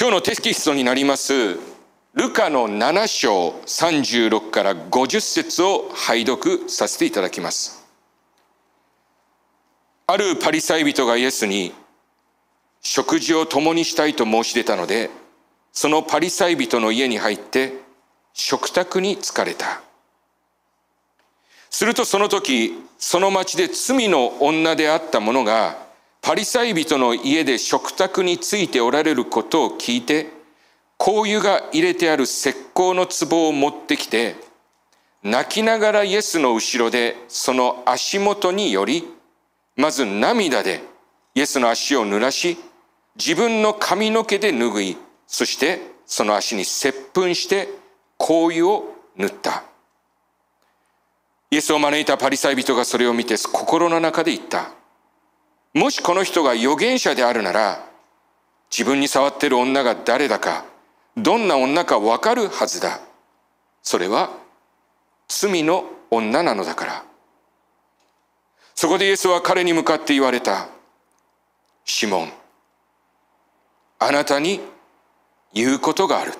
今日のテキストになりますルカの7章36から50節を拝読させていただきます。あるパリサイ人がイエスに食事を共にしたいと申し出たのでそのパリサイ人の家に入って食卓に疲れた。するとその時その町で罪の女であった者がパリサイ人の家で食卓についておられることを聞いて香油が入れてある石膏の壺を持ってきて泣きながらイエスの後ろでその足元によりまず涙でイエスの足を濡らし自分の髪の毛で拭いそしてその足に接吻して香油を塗った。イエスを招いたパリサイ人がそれを見て心の中で言った。もしこの人が預言者であるなら自分に触っている女が誰だかどんな女かわかるはずだ。それは罪の女なのだから。そこでイエスは彼に向かって言われた。シモン、あなたに言うことがある。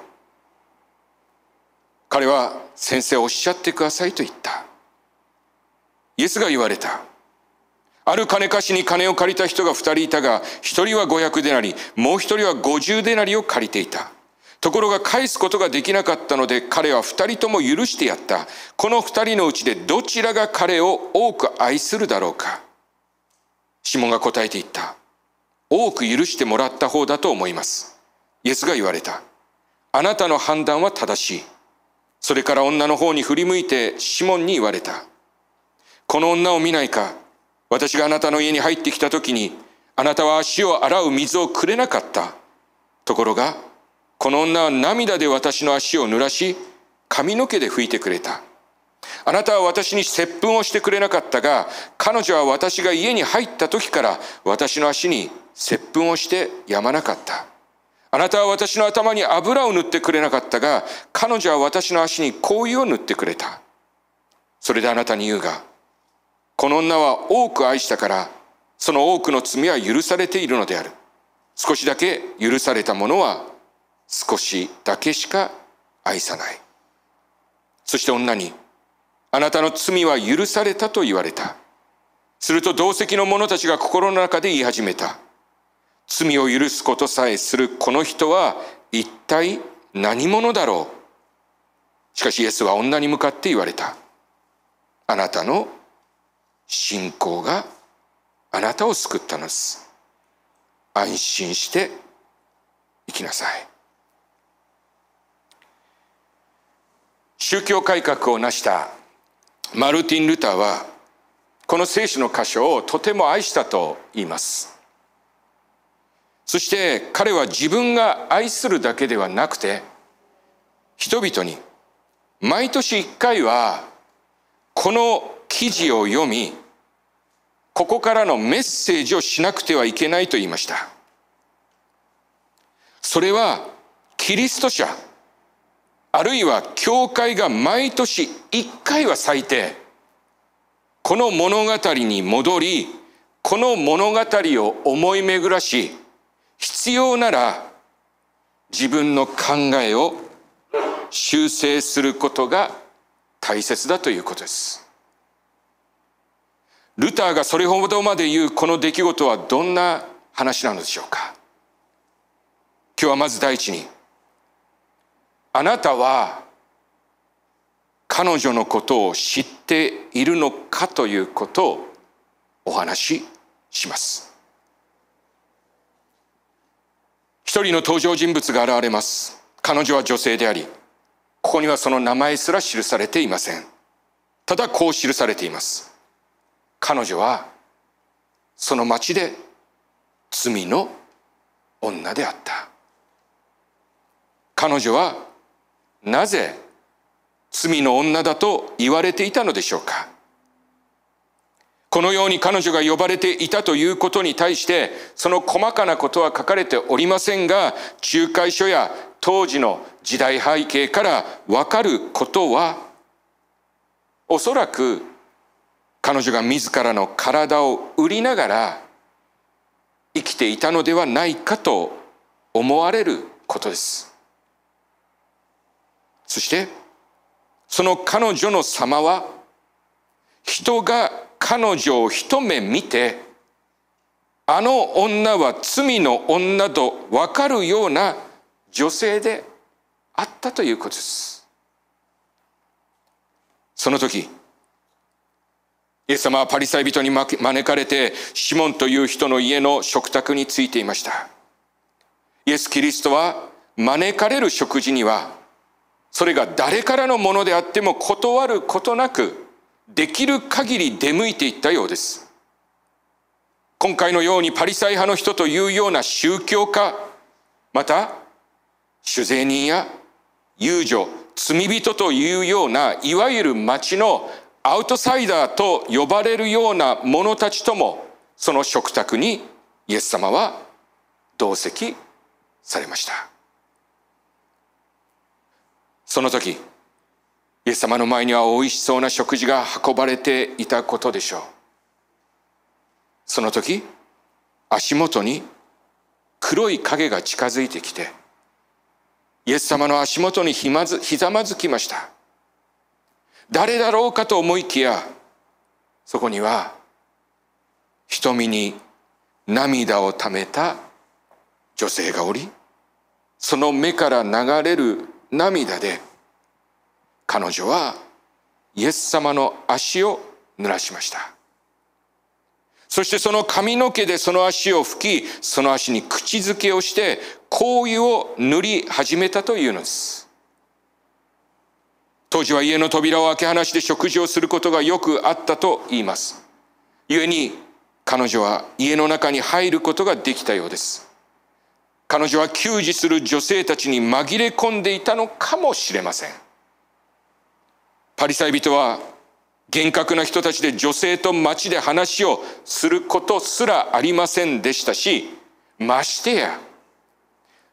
彼は先生おっしゃってくださいと言った。イエスが言われた。ある金貸しに金を借りた人が二人いたが、一人は五百でなり、もう一人は五十でなりを借りていた。ところが返すことができなかったので彼は二人とも許してやった。この二人のうちでどちらが彼を多く愛するだろうか。シモンが答えて言った。多く許してもらった方だと思います。イエスが言われた。あなたの判断は正しい。それから女の方に振り向いてシモンに言われた。この女を見ないか。私があなたの家に入ってきた時に、あなたは足を洗う水をくれなかった。ところが、この女は涙で私の足を濡らし、髪の毛で拭いてくれた。あなたは私に接吻をしてくれなかったが、彼女は私が家に入った時から私の足に接吻をしてやまなかった。あなたは私の頭に油を塗ってくれなかったが、彼女は私の足に香油を塗ってくれた。それであなたに言うが、この女は多く愛したから、その多くの罪は許されているのである。少しだけ許されたものは少しだけしか愛さない。そして女に、あなたの罪は許されたと言われた。すると同席の者たちが心の中で言い始めた。罪を許すことさえするこの人は一体何者だろうしかしイエスは女に向かって言われた。あなたの信仰があなたを救ったのです。安心して生きなさい。宗教改革を成したマルティン・ルターはこの聖書の箇所をとても愛したと言いますそして彼は自分が愛するだけではなくて人々に毎年一回はこの記事を読みここからのメッセージをしなくてはいけないと言いましたそれはキリスト者あるいは教会が毎年一回は最低この物語に戻りこの物語を思い巡らし必要なら自分の考えを修正することが大切だということです。ルターがそれほどまで言うこの出来事はどんな話なのでしょうか？今日はまず第一にあなたは彼女のことを知っているのかということをお話しします。一人の登場人物が現れます。彼女は女性であり、ここにはその名前すら記されていません。ただこう記されています。彼女はその町で罪の女であった。彼女はなぜ罪の女だと言われていたのでしょうかこのように彼女が呼ばれていたということに対してその細かなことは書かれておりませんが仲介書や当時の時代背景からわかることはおそらく彼女が自らの体を売りながら生きていたのではないかと思われることです。そして、その彼女の様は、人が彼女を一目見て、あの女は罪の女と分かるような女性であったということです。その時、イエス様はパリサイ人に招かれて、シモンという人の家の食卓についていました。イエス・キリストは招かれる食事には、それが誰からのものであっても断ることなく、できる限り出向いていったようです。今回のようにパリサイ派の人というような宗教家、また、酒税人や遊女、罪人というような、いわゆる町のアウトサイダーと呼ばれるような者たちともその食卓にイエス様は同席されました。その時イエス様の前には美味しそうな食事が運ばれていたことでしょう。その時足元に黒い影が近づいてきてイエス様の足元にひまずひざまずきました。誰だろうかと思いきやそこには瞳に涙をためた女性がおりその目から流れる涙で彼女はイエス様の足を濡らしました。そしてその髪の毛でその足を拭きその足に口づけをして香油を塗り始めたというのです。当時は家の扉を開け放して食事をすることがよくあったと言います。故に彼女は家の中に入ることができたようです。彼女は給仕する女性たちに紛れ込んでいたのかもしれません。パリサイ人は厳格な人たちで女性と街で話をすることすらありませんでしたし、ましてや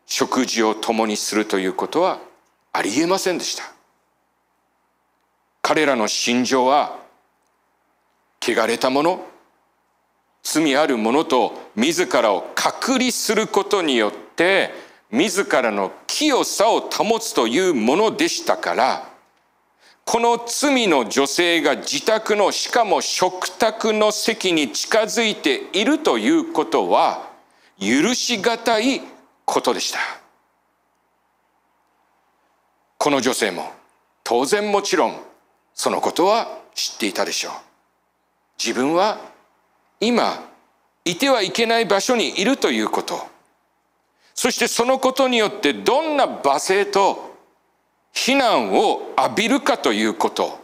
食事を共にするということはありえませんでした。彼らの心情は汚れたもの罪あるものと自らを隔離することによって自らの清さを保つというものでしたからこの罪の女性が自宅のしかも食卓の席に近づいているということは許し難いことでした。この女性も当然もちろんそのことは知っていたでしょう。自分は今いてはいけない場所にいるということ。そしてそのことによってどんな罵声と非難を浴びるかということ。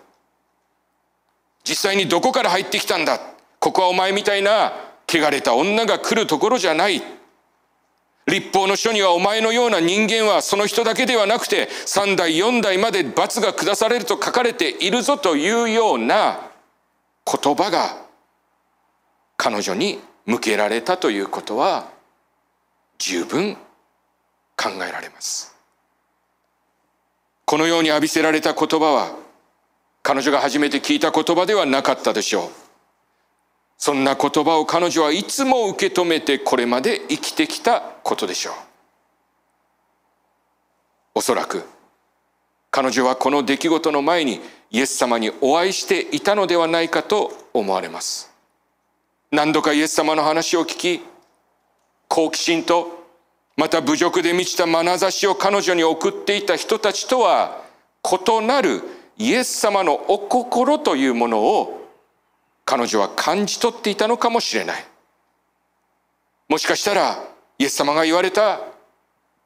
実際にどこから入ってきたんだ。ここはお前みたいな汚れた女が来るところじゃない。立法の書にはお前のような人間はその人だけではなくて3代4代まで罰が下されると書かれているぞというような言葉が彼女に向けられたということは十分考えられます。このように浴びせられた言葉は彼女が初めて聞いた言葉ではなかったでしょう。そんな言葉を彼女はいつも受け止めてこれまで生きてきたことでしょう。おそらく彼女はこの出来事の前にイエス様にお会いしていたのではないかと思われます。何度かイエス様の話を聞き、好奇心とまた侮辱で満ちた眼差しを彼女に送っていた人たちとは異なるイエス様のお心というものを彼女は感じ取っていたのかもしれない。もしかしたら、イエス様が言われた、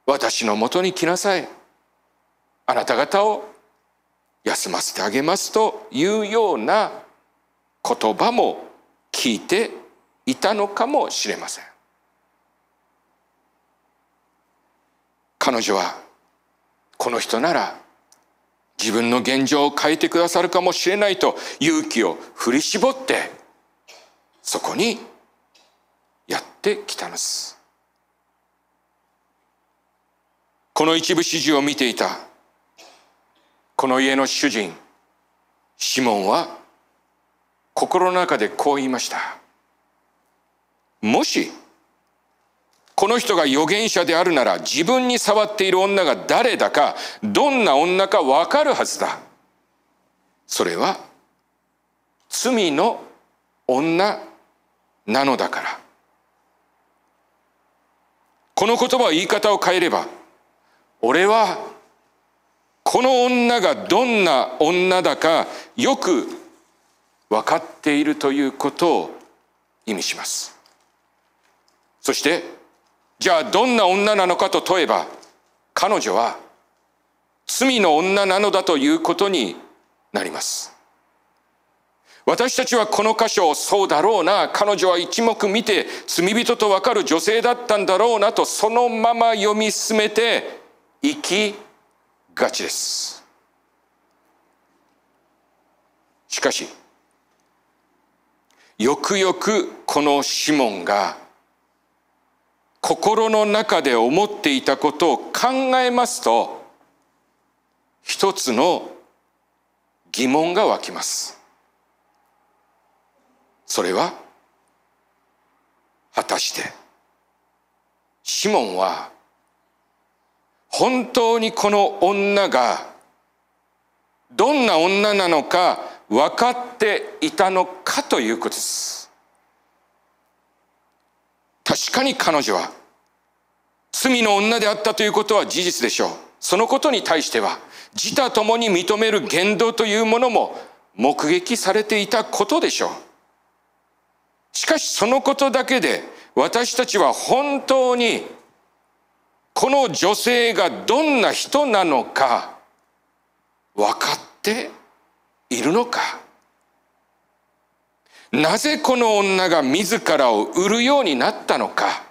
私のもとに来なさい。あなた方を休ませてあげますというような言葉も聞いていたのかもしれません。彼女はこの人なら自分の現状を変えてくださるかもしれないと勇気を振り絞ってそこにやってきたのです。この一部始終を見ていたこの家の主人シモンは心の中でこう言いました。もしこの人が預言者であるなら自分に触っている女が誰だかどんな女かわかるはずだ。それは罪の女なのだから。この言葉は言い方を変えれば俺はこの女がどんな女だかよく分かっているということを意味します。そしてじゃあどんな女なのかと問えば彼女は罪の女なのだということになります。私たちはこの箇所をそうだろうな彼女は一目見て罪人と分かる女性だったんだろうなとそのまま読み進めていきがちです。しかしよくよくこのシモンが心の中で思っていたことを考えますと一つの疑問が湧きます。それは果たしてシモンは本当にこの女がどんな女なのか分かっていたのかということです。確かに彼女は罪の女であったということは事実でしょう。そのことに対しては自他ともに認める言動というものも目撃されていたことでしょう。しかしそのことだけで私たちは本当にこの女性がどんな人なのか分かっているのか。なぜこの女が自らを売るようになったのか。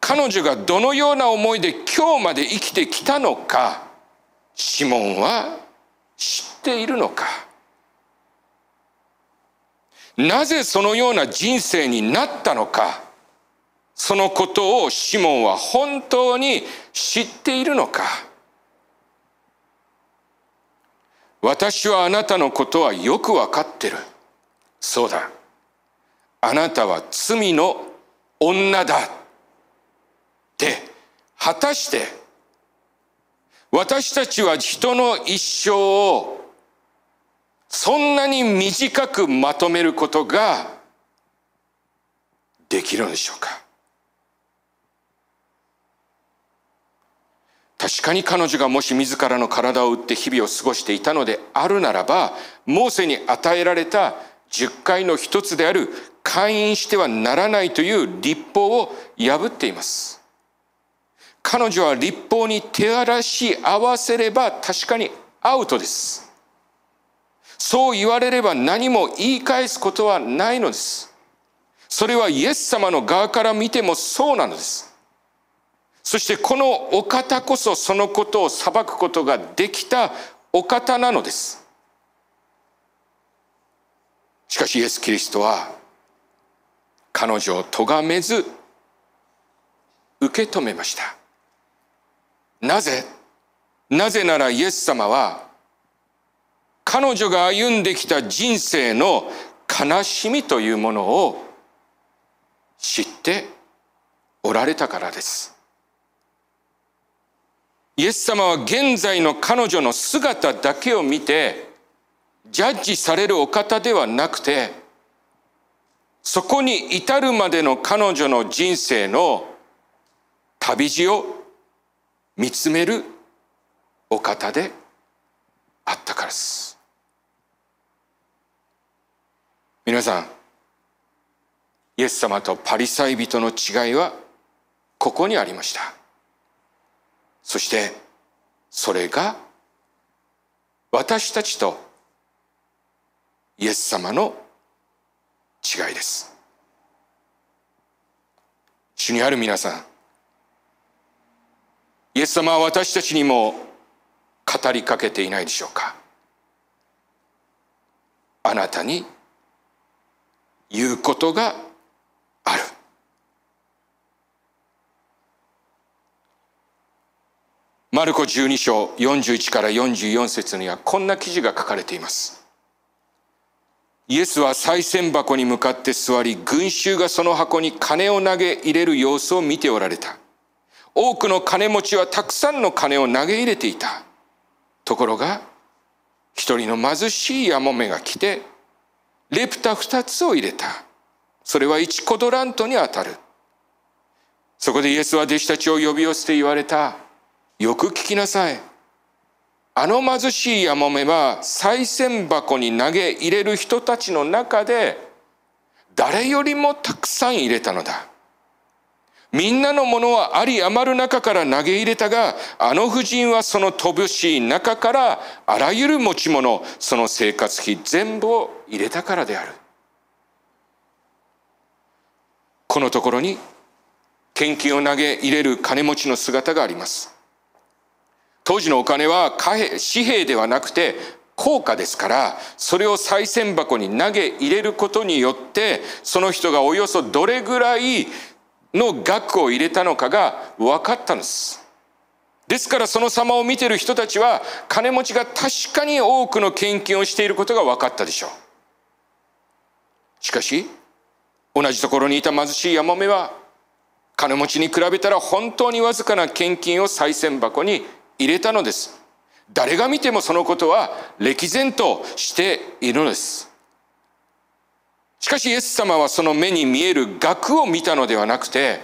彼女がどのような思いで今日まで生きてきたのか。シモンは知っているのか。なぜそのような人生になったのか。そのことをシモンは本当に知っているのか。私はあなたのことはよくわかってる。そうだ。あなたは罪の女だ。って果たして私たちは人の一生をそんなに短くまとめることができるのでしょうか？確かに彼女がもし自らの体を打って日々を過ごしていたのであるならばモーセに与えられた十回の一つである会員してはならないという立法を破っています彼女は立法に手荒らし合わせれば確かにアウトですそう言われれば何も言い返すことはないのです。それはイエス様の側から見てもそうなのです。そしてこのお方こそそのことを裁くことができたお方なのです。しかしイエス・キリストは彼女を咎めず受け止めました。なぜなぜならイエス様は彼女が歩んできた人生の悲しみというものを知っておられたからです。イエス様は現在の彼女の姿だけを見てジャッジされるお方ではなくてそこに至るまでの彼女の人生の旅路を見つめるお方であったからです。皆さんイエス様とパリサイ人の違いはここにありましたそしてそれが私たちとイエス様の違いです主にある皆さんイエス様は私たちにも語りかけていないでしょうかあなたにいうことがある。マルコ12章41から44節にはこんな記事が書かれています。イエスは賽銭箱に向かって座り、群衆がその箱に金を投げ入れる様子を見ておられた。多くの金持ちはたくさんの金を投げ入れていた。ところが、一人の貧しいやもめが来て、レプタ二つを入れた。それは一コドラントにあたる。そこでイエスは弟子たちを呼び寄せて言われた。よく聞きなさい。あの貧しいやもめは賽銭箱に投げ入れる人たちの中で誰よりもたくさん入れたのだ。みんなのものはあり余る中から投げ入れたが、あの婦人はその乏しい中からあらゆる持ち物、その生活費全部を入れたからである。このところに献金を投げ入れる金持ちの姿があります。当時のお金は貨幣紙幣ではなくて硬貨ですからそれを賽銭箱に投げ入れることによってその人がおよそどれぐらいの額を入れたのかが分かったんです。ですからその様を見てる人たちは金持ちが確かに多くの献金をしていることが分かったでしょう。しかし同じところにいた貧しいヤモメは金持ちに比べたら本当にわずかな献金を賽銭箱に入れたのです。誰が見てもそのことは歴然としているのです。しかしイエス様はその目に見える額を見たのではなくて、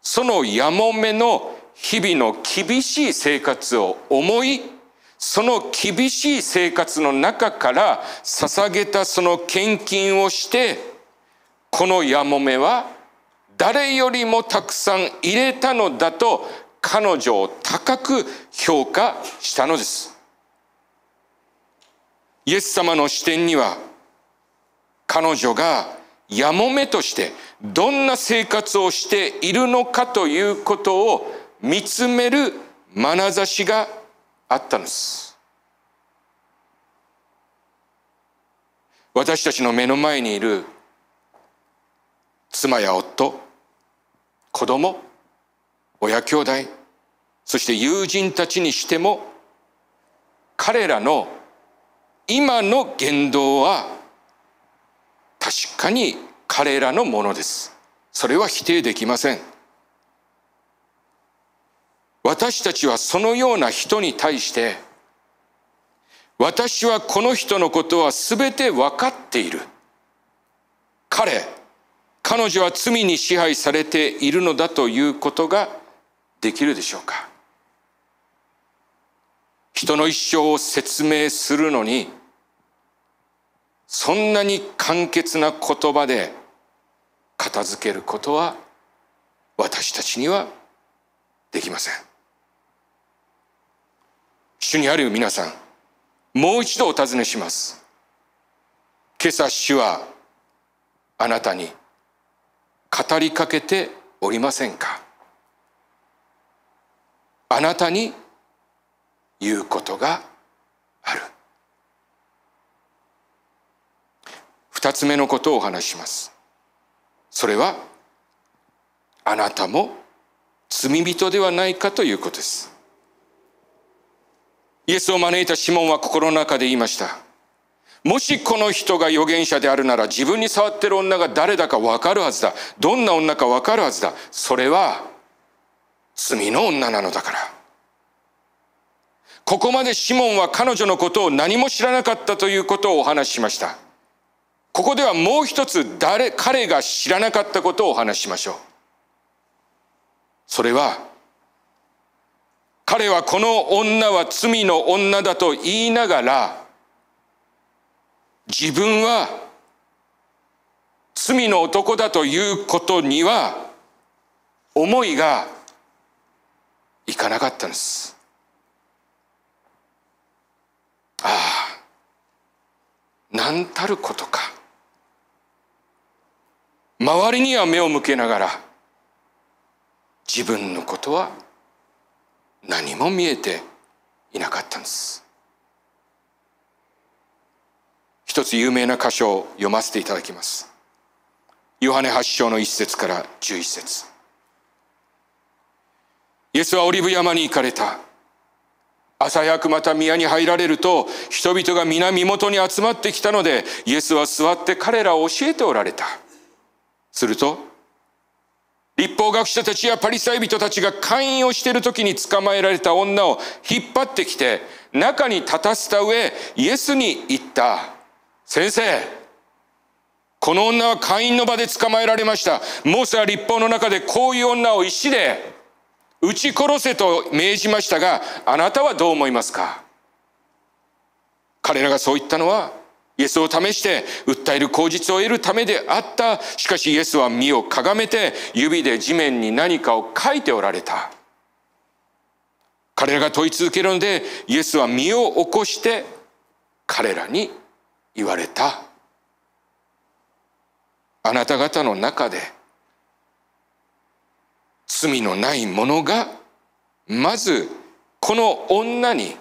そのやもめの日々の厳しい生活を思い、その厳しい生活の中から捧げたその献金をして、このやもめは誰よりもたくさん入れたのだと彼女を高く評価したのです。イエス様の視点には彼女がやもめとしてどんな生活をしているのかということを見つめる眼差しがあったのです。私たちの目の前にいる妻や夫、子供、親兄弟、そして友人たちにしても彼らの今の言動は確かに彼らのものです。それは否定できません。私たちはそのような人に対して、私はこの人のことは全て分かっている。彼、彼女は罪に支配されているのだということができるでしょうか？人の一生を説明するのにそんなに簡潔な言葉で片付けることは私たちにはできません。主にある皆さんもう一度お尋ねします。今朝主はあなたに語りかけておりませんか？あなたに言うことがある。二つ目のことをお話します。それはあなたも罪人ではないかということです。イエスを招いたシモンは心の中で言いました。もしこの人が預言者であるなら自分に触ってる女が誰だかわかるはずだ。どんな女かわかるはずだ。それは罪の女なのだからここまでシモンは彼女のことを何も知らなかったということをお話ししましたここではもう一つ誰、彼が知らなかったことをお話ししましょう。それは、彼はこの女は罪の女だと言いながら、自分は罪の男だということには思いがいかなかったんです。ああ、何たることか。周りには目を向けながら自分のことは何も見えていなかったんです一つ有名な箇所を読ませていただきますヨハネ8章の1節から11節イエスはオリブ山に行かれた朝早くまた宮に入られると人々が皆身元に集まってきたのでイエスは座って彼らを教えておられた。すると立法学者たちやパリサイ人たちが会員をしている時に捕まえられた女を引っ張ってきて中に立たせた上イエスに言った。先生、この女は会員の場で捕まえられました。モーセは立法の中でこういう女を石で撃ち殺せと命じましたが、あなたはどう思いますか？彼らがそう言ったのは、イエスを試して訴える口実を得るためであった。しかしイエスは身をかがめて指で地面に何かを書いておられた。彼らが問い続けるので、イエスは身を起こして彼らに言われた。あなた方の中で罪のない者がまずこの女に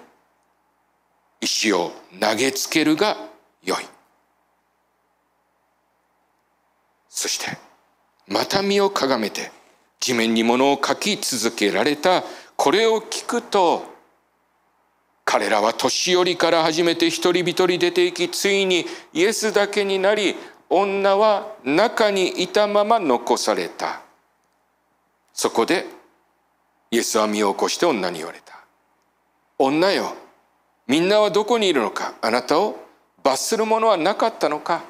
石を投げつけるがよい。そしてまた身をかがめて地面に物を書き続けられた。これを聞くと彼らは年寄りから始めて一人一人出ていきついにイエスだけになり女は中にいたまま残された。そこでイエスは身を起こして女に言われた。女よ、みんなはどこにいるのか？あなたを罰するものはなかったのか？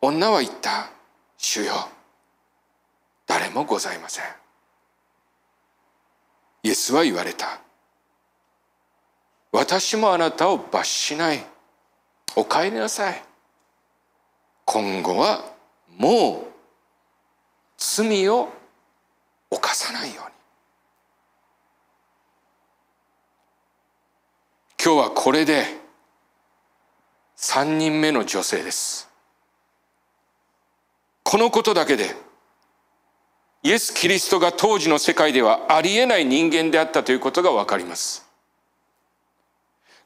女は言った。主よ、誰もございません。イエスは言われた。私もあなたを罰しない。お帰りなさい。今後はもう罪を犯さないように。今日はこれで3人目の女性です。このことだけでイエス・キリストが当時の世界ではありえない人間であったということがわかります。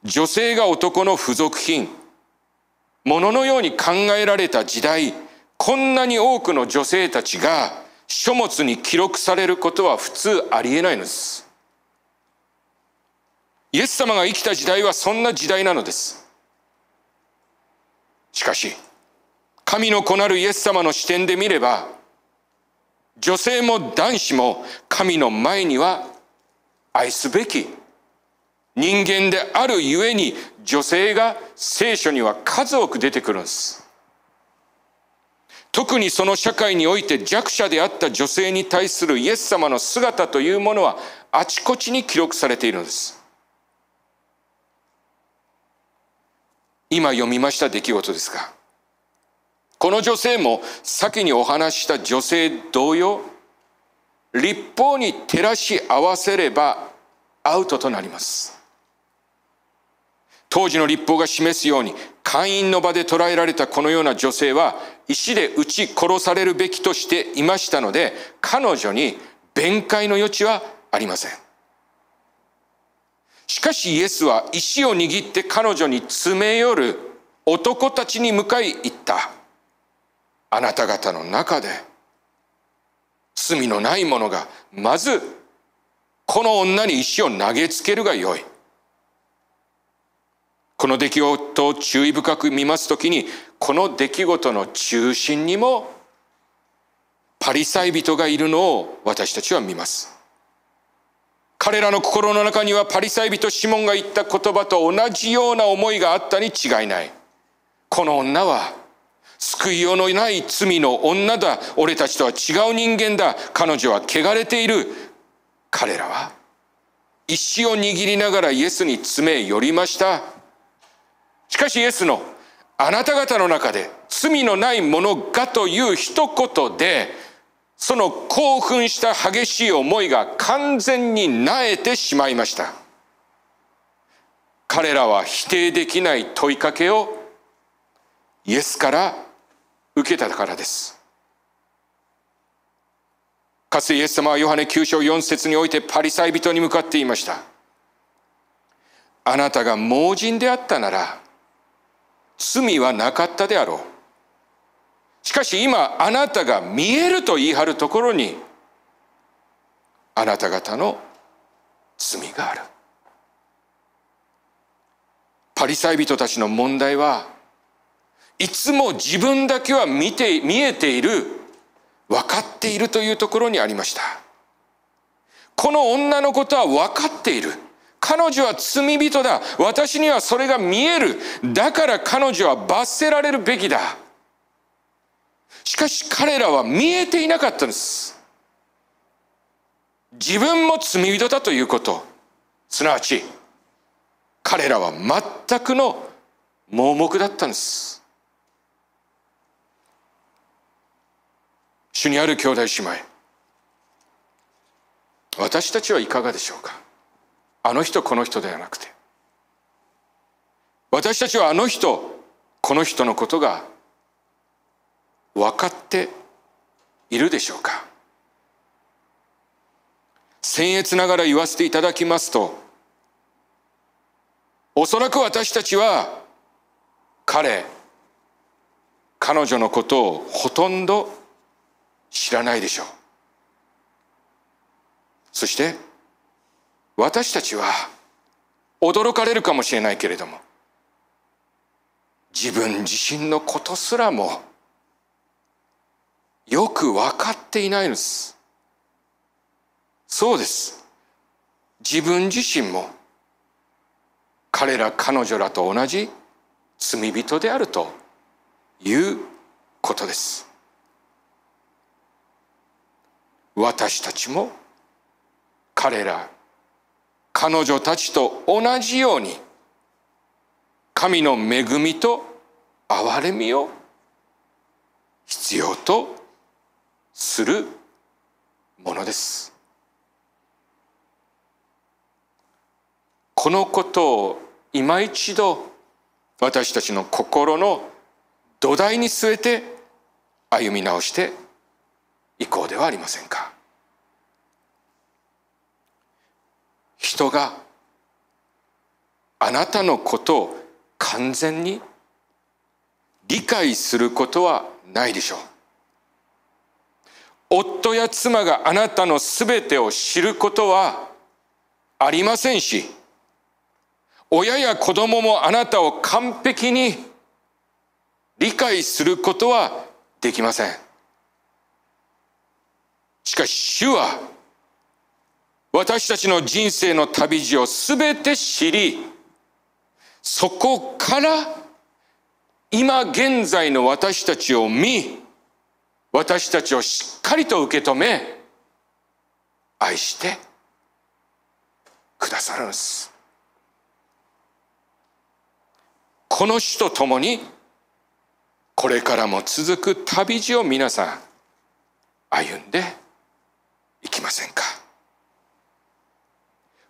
女性が男の付属品もののように考えられた時代こんなに多くの女性たちが書物に記録されることは普通ありえないのです。イエス様が生きた時代はそんな時代なのです。しかし、神の子なるイエス様の視点で見れば、女性も男子も神の前には愛すべき人間であるゆえに女性が聖書には数多く出てくるんです。特にその社会において弱者であった女性に対するイエス様の姿というものはあちこちに記録されているのです。今読みました出来事ですが、この女性も先にお話した女性同様、立法に照らし合わせればアウトとなります。当時の立法が示すように会員の場で捕らえられたこのような女性は石で撃ち殺されるべきとしていましたので彼女に弁解の余地はありません。しかしイエスは石を握って彼女に詰め寄る男たちに向かい言った。あなた方の中で罪のない者がまずこの女に石を投げつけるがよい。この出来事を注意深く見ますときに、この出来事の中心にも、パリサイ人がいるのを私たちは見ます。彼らの心の中にはパリサイ人シモンが言った言葉と同じような思いがあったに違いない。この女は救いようのない罪の女だ。俺たちとは違う人間だ。彼女は汚れている。彼らは石を握りながらイエスに詰め寄りました。しかしイエスのあなた方の中で罪のないものがという一言でその興奮した激しい思いが完全になえてしまいました。彼らは否定できない問いかけをイエスから受けたからです。かつてイエス様はヨハネ9章4節においてパリサイ人に向かっていました。あなたが盲人であったなら罪はなかったであろう。しかし今あなたが見えると言い張るところにあなた方の罪がある。パリサイ人たちの問題はいつも自分だけは見て見えている分かっているというところにありましたこの女のことは分かっている彼女は罪人だ。私にはそれが見える。だから彼女は罰せられるべきだ。しかし彼らは見えていなかったんです。自分も罪人だということ。すなわち彼らは全くの盲目だったんです。主にある兄弟姉妹。私たちはいかがでしょうか。あの人この人ではなくて私たちはあの人この人のことが分かっているでしょうか。僭越ながら言わせていただきますとおそらく私たちは彼彼女のことをほとんど知らないでしょう。そして私たちは驚かれるかもしれないけれども自分自身のことすらもよく分かっていないのです。そうです。自分自身も彼ら彼女らと同じ罪人であるということです。私たちも彼ら彼女たちと同じように神の恵みと憐れみを必要とするものです。このことを今一度私たちの心の土台に据えて歩み直していこうではありませんか。人があなたのことを完全に理解することはないでしょう。夫や妻があなたのすべてを知ることはありませんし親や子供もあなたを完璧に理解することはできません。しかし主は私たちの人生の旅路をすべて知りそこから今現在の私たちを見私たちをしっかりと受け止め愛してくださるんです。この主と共にこれからも続く旅路を皆さん歩んでいきませんか？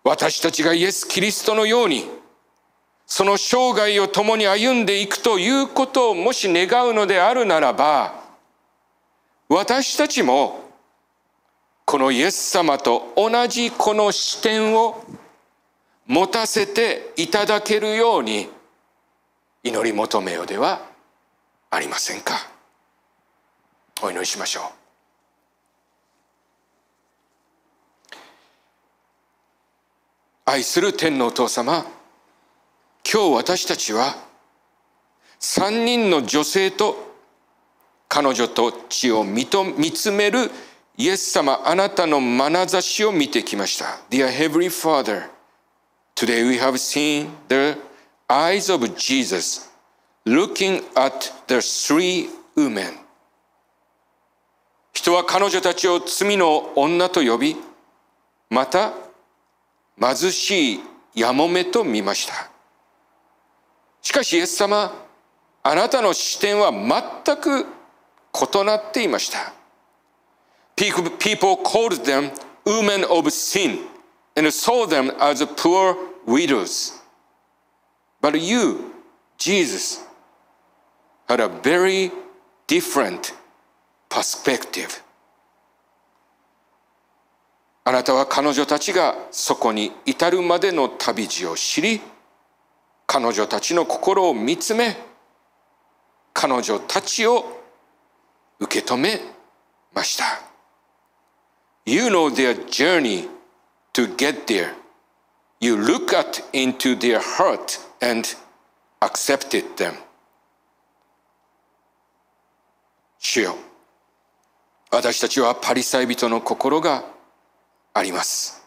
私たちがイエス・キリストのようにその生涯を共に歩んでいくということをもし願うのであるならば私たちもこのイエス様と同じこの視点を持たせていただけるように祈り求めようではありませんか。お祈りしましょう。愛する天皇お父様今日私たちは三人の女性と彼女と血を見つめるイエス様あなたの眼差しを見てきました Dear Heavenly Father Today we have seen the eyes of Jesus looking at the three women 人は彼女たちを罪の女と呼びまた貧しいやもめと見ましたしかしイエス様あなたの視点は全く異なっていました People called them women of sin and saw them as poor widows But you, Jesus, had a very different perspective. あなたは彼女たちがそこに至るまでの旅路を知り、彼女たちの心を見つめ、彼女たちを受け止めました。You know their journey to get there. You look at into their heart and accepted them. 主よ私たちはパリサイ人の心があります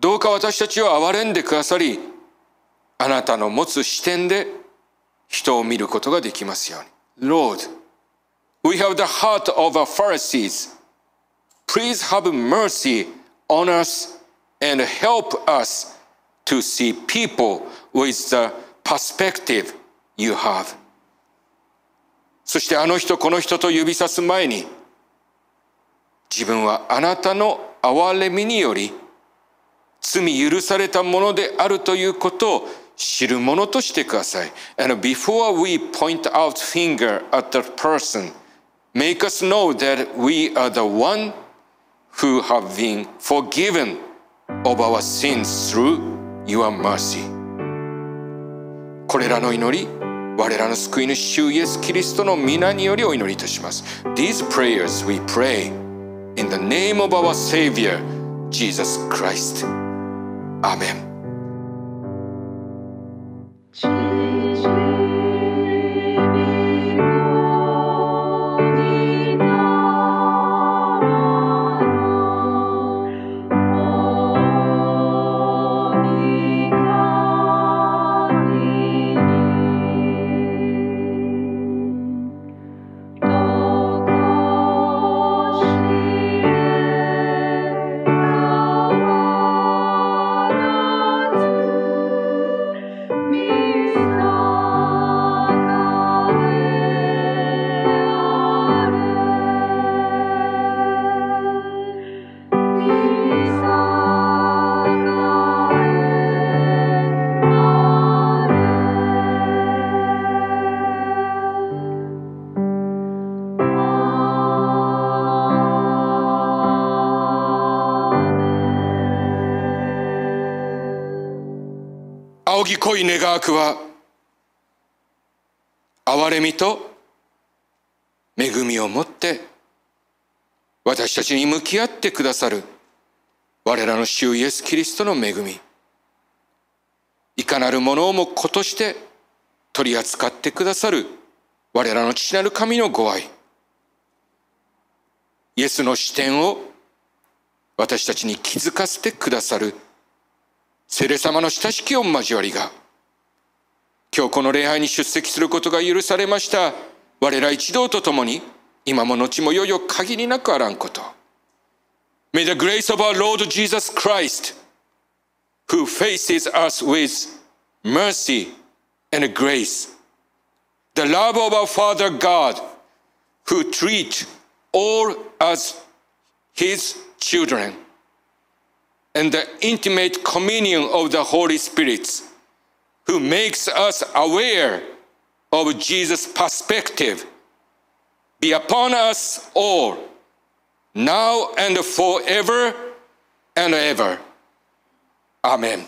どうか私たちを憐れんでくださりあなたの持つ視点で人を見ることができますように Lord we have the heart of our Pharisees please have mercy on us and help us to see people with the perspective you have そしてあの人この人と指さす前に自分はあなたの憐れみにより罪許されたものであるということを知るものとしてください。And before we point out finger at the person, make us know that we are the one who have been forgiven of our sins through your mercy. これらの祈り、我らの救い主主イエス・キリストの皆によりお祈りいたします。These prayers we pray in the name of our Savior, Jesus Christ. Amen. ぎ濃い願わくは憐れみと恵みを持って私たちに向き合ってくださる我らの主イエス・キリストの恵み。いかなるものをも子として取り扱ってくださる我らの父なる神のご愛。イエスの視点を私たちに気づかせてくださる聖霊様の親しき御交わりが、今日この礼拝に出席することが許されました、我ら一同と共に、今も後もよよ限りなくあらんこと。May the grace of our Lord Jesus Christ, who faces us with mercy and grace, the love of our Father God, who treats all as his children, and the intimate communion of the Holy Spirit, who makes us aware of Jesus' perspective, be upon us all, now and forever and ever. Amen.